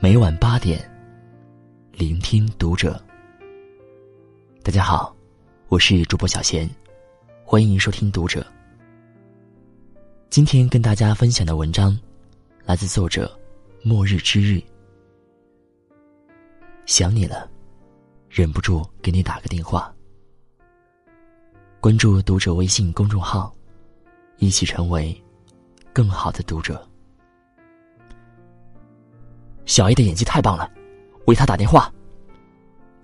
每晚八点，聆听读者。大家好，我是主播小贤，欢迎收听读者。今天跟大家分享的文章，来自作者末日之日。想你了，忍不住给你打个电话。关注读者微信公众号，一起成为更好的读者。小 A 的演技太棒了，为他打电话。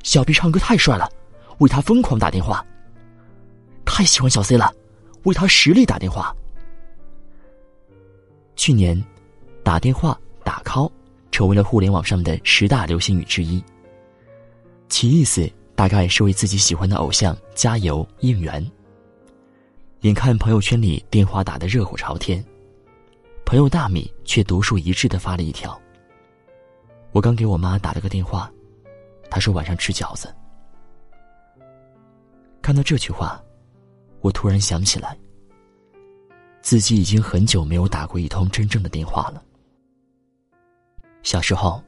小 B 唱歌太帅了，为他疯狂打电话。太喜欢小 C 了，为他实力打电话。去年，打电话打 call 成为了互联网上的十大流行语之一。其意思大概是为自己喜欢的偶像加油应援。眼看朋友圈里电话打得热火朝天，朋友大米却独树一帜的发了一条。我刚给我妈打了个电话，她说晚上吃饺子。看到这句话，我突然想起来，自己已经很久没有打过一通真正的电话了。小时候，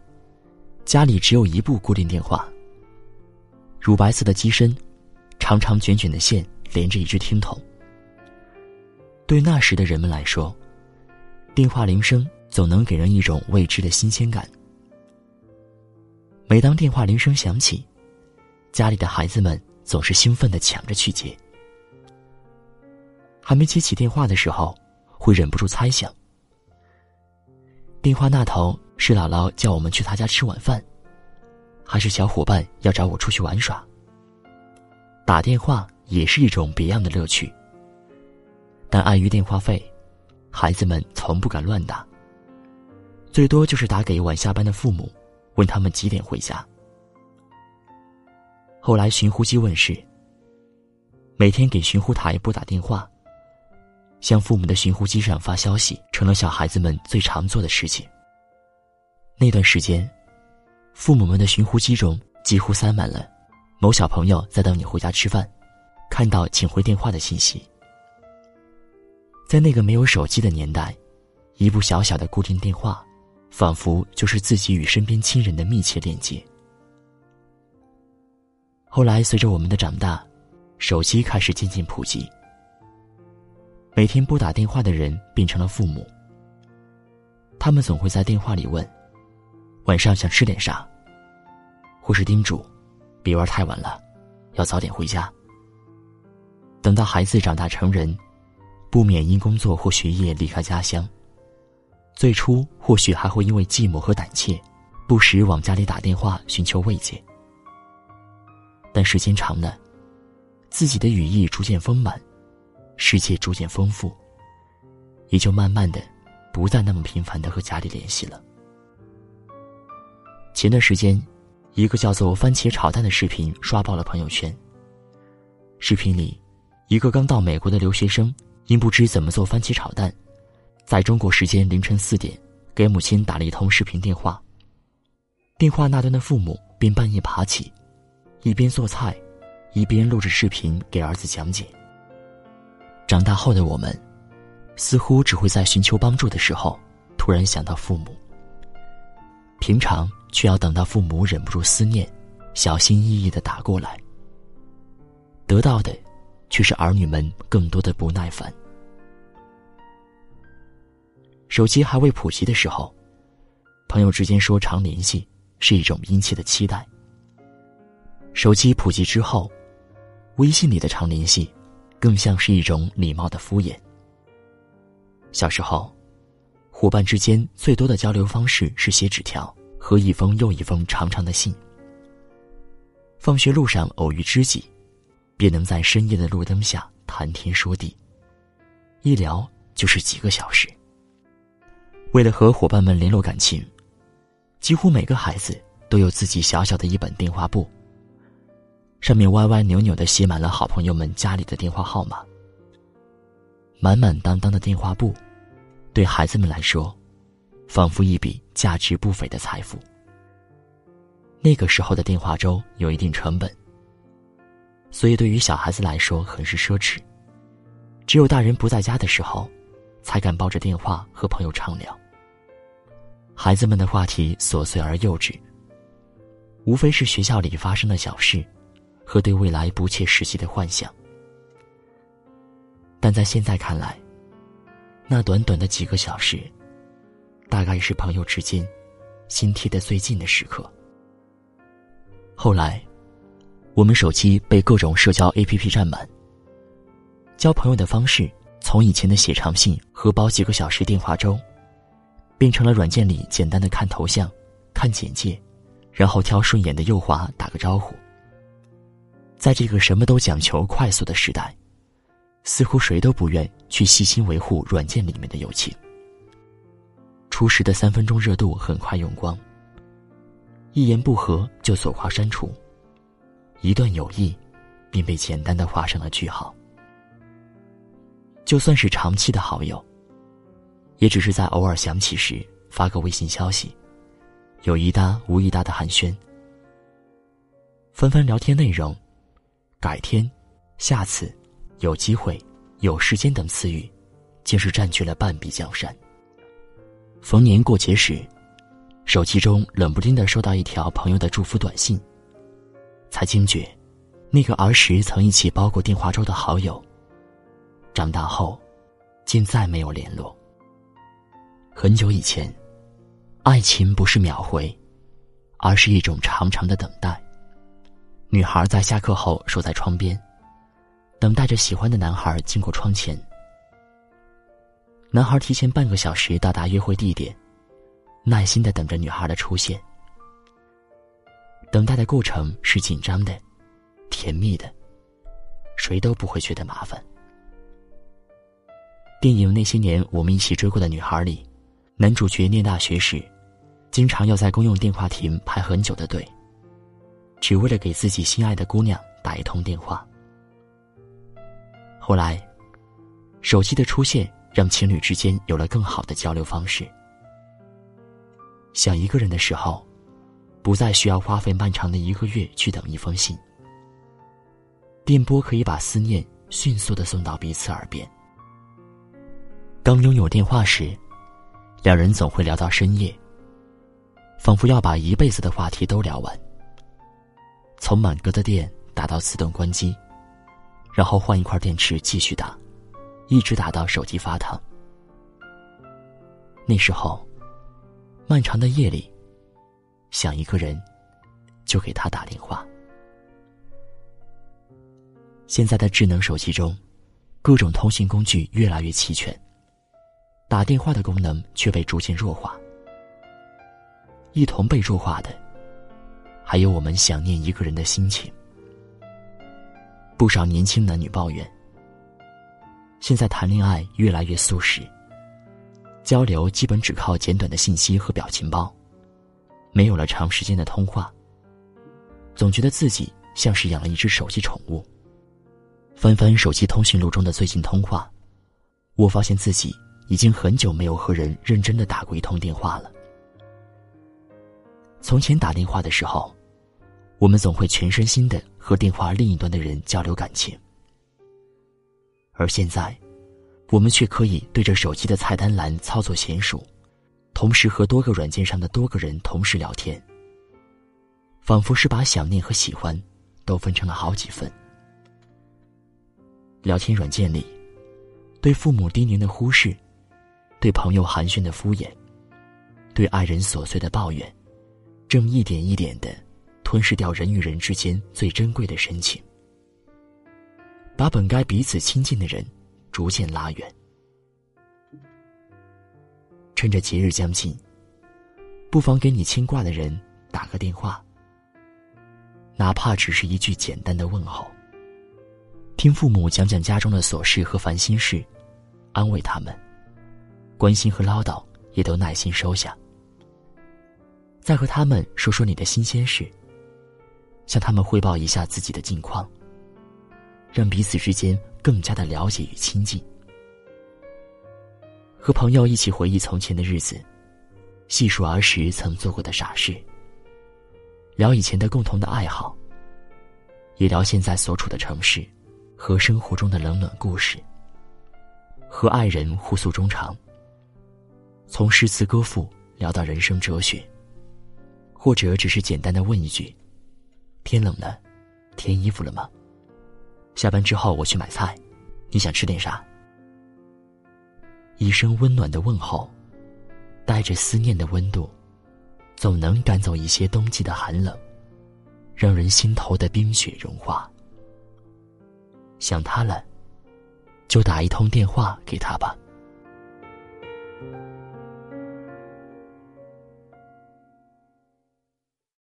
家里只有一部固定电话，乳白色的机身，长长卷卷的线连着一只听筒。对那时的人们来说，电话铃声总能给人一种未知的新鲜感。每当电话铃声响起，家里的孩子们总是兴奋的抢着去接。还没接起电话的时候，会忍不住猜想：电话那头是姥姥叫我们去她家吃晚饭，还是小伙伴要找我出去玩耍？打电话也是一种别样的乐趣，但碍于电话费，孩子们从不敢乱打，最多就是打给晚下班的父母。问他们几点回家。后来寻呼机问世，每天给寻呼台拨打电话，向父母的寻呼机上发消息，成了小孩子们最常做的事情。那段时间，父母们的寻呼机中几乎塞满了“某小朋友在等你回家吃饭”，看到请回电话的信息。在那个没有手机的年代，一部小小的固定电话。仿佛就是自己与身边亲人的密切链接。后来，随着我们的长大，手机开始渐渐普及。每天拨打电话的人变成了父母。他们总会在电话里问：“晚上想吃点啥？”或是叮嘱：“别玩太晚了，要早点回家。”等到孩子长大成人，不免因工作或学业离开家乡。最初或许还会因为寂寞和胆怯，不时往家里打电话寻求慰藉。但时间长了，自己的羽翼逐渐丰满，世界逐渐丰富，也就慢慢的，不再那么频繁的和家里联系了。前段时间，一个叫做“番茄炒蛋”的视频刷爆了朋友圈。视频里，一个刚到美国的留学生因不知怎么做番茄炒蛋。在中国时间凌晨四点，给母亲打了一通视频电话。电话那端的父母便半夜爬起，一边做菜，一边录制视频给儿子讲解。长大后的我们，似乎只会在寻求帮助的时候，突然想到父母。平常却要等到父母忍不住思念，小心翼翼的打过来。得到的，却是儿女们更多的不耐烦。手机还未普及的时候，朋友之间说常联系是一种殷切的期待。手机普及之后，微信里的常联系，更像是一种礼貌的敷衍。小时候，伙伴之间最多的交流方式是写纸条和一封又一封长长的信。放学路上偶遇知己，便能在深夜的路灯下谈天说地，一聊就是几个小时。为了和伙伴们联络感情，几乎每个孩子都有自己小小的一本电话簿，上面歪歪扭扭的写满了好朋友们家里的电话号码。满满当当的电话簿，对孩子们来说，仿佛一笔价值不菲的财富。那个时候的电话粥有一定成本，所以对于小孩子来说很是奢侈，只有大人不在家的时候，才敢抱着电话和朋友畅聊。孩子们的话题琐碎而幼稚，无非是学校里发生的小事，和对未来不切实际的幻想。但在现在看来，那短短的几个小时，大概是朋友之间心贴的最近的时刻。后来，我们手机被各种社交 APP 占满，交朋友的方式从以前的写长信和煲几个小时电话粥，变成了软件里简单的看头像、看简介，然后挑顺眼的右滑打个招呼。在这个什么都讲求快速的时代。似乎谁都不愿去细心维护软件里面的友情。初时的三分钟热度很快用光，一言不合就左滑删除，一段友谊便被简单的画上了句号。就算是长期的好友，也只是在偶尔想起时发个微信消息，有一搭无一搭的寒暄，翻翻聊天内容，改天，下次。有机会、有时间等词语，竟是占据了半壁江山。逢年过节时，手机中冷不丁的收到一条朋友的祝福短信，才惊觉，那个儿时曾一起煲过电话粥的好友，长大后，竟再没有联络。很久以前，爱情不是秒回，而是一种长长的等待。女孩在下课后守在窗边。等待着喜欢的男孩经过窗前，男孩提前半个小时到达约会地点，耐心的等着女孩的出现。等待的过程是紧张的、甜蜜的，谁都不会觉得麻烦。电影《那些年我们一起追过的女孩》里，男主角念大学时，经常要在公用电话亭排很久的队，只为了给自己心爱的姑娘打一通电话。后来，手机的出现让情侣之间有了更好的交流方式。想一个人的时候，不再需要花费漫长的一个月去等一封信。电波可以把思念迅速的送到彼此耳边。刚拥有电话时，两人总会聊到深夜，仿佛要把一辈子的话题都聊完。从满格的电打到自动关机。然后换一块电池继续打，一直打到手机发烫。那时候，漫长的夜里，想一个人，就给他打电话。现在的智能手机中，各种通信工具越来越齐全，打电话的功能却被逐渐弱化。一同被弱化的，还有我们想念一个人的心情。不少年轻男女抱怨，现在谈恋爱越来越速食，交流基本只靠简短的信息和表情包，没有了长时间的通话。总觉得自己像是养了一只手机宠物。翻翻手机通讯录中的最近通话，我发现自己已经很久没有和人认真的打过一通电话了。从前打电话的时候。我们总会全身心的和电话另一端的人交流感情，而现在，我们却可以对着手机的菜单栏操作娴熟，同时和多个软件上的多个人同时聊天，仿佛是把想念和喜欢都分成了好几份。聊天软件里，对父母叮咛的忽视，对朋友寒暄的敷衍，对爱人琐碎的抱怨，正一点一点的。吞噬掉人与人之间最珍贵的深情，把本该彼此亲近的人逐渐拉远。趁着节日将近，不妨给你牵挂的人打个电话，哪怕只是一句简单的问候。听父母讲讲家中的琐事和烦心事，安慰他们，关心和唠叨也都耐心收下。再和他们说说你的新鲜事。向他们汇报一下自己的近况，让彼此之间更加的了解与亲近。和朋友一起回忆从前的日子，细数儿时曾做过的傻事，聊以前的共同的爱好，也聊现在所处的城市和生活中的冷暖故事。和爱人互诉衷肠，从诗词歌赋聊到人生哲学，或者只是简单的问一句：“天冷了，添衣服了吗？”下班之后我去买菜，你想吃点啥？一声温暖的问候，带着思念的温度，总能赶走一些冬季的寒冷，让人心头的冰雪融化。想他了，就打一通电话给他吧。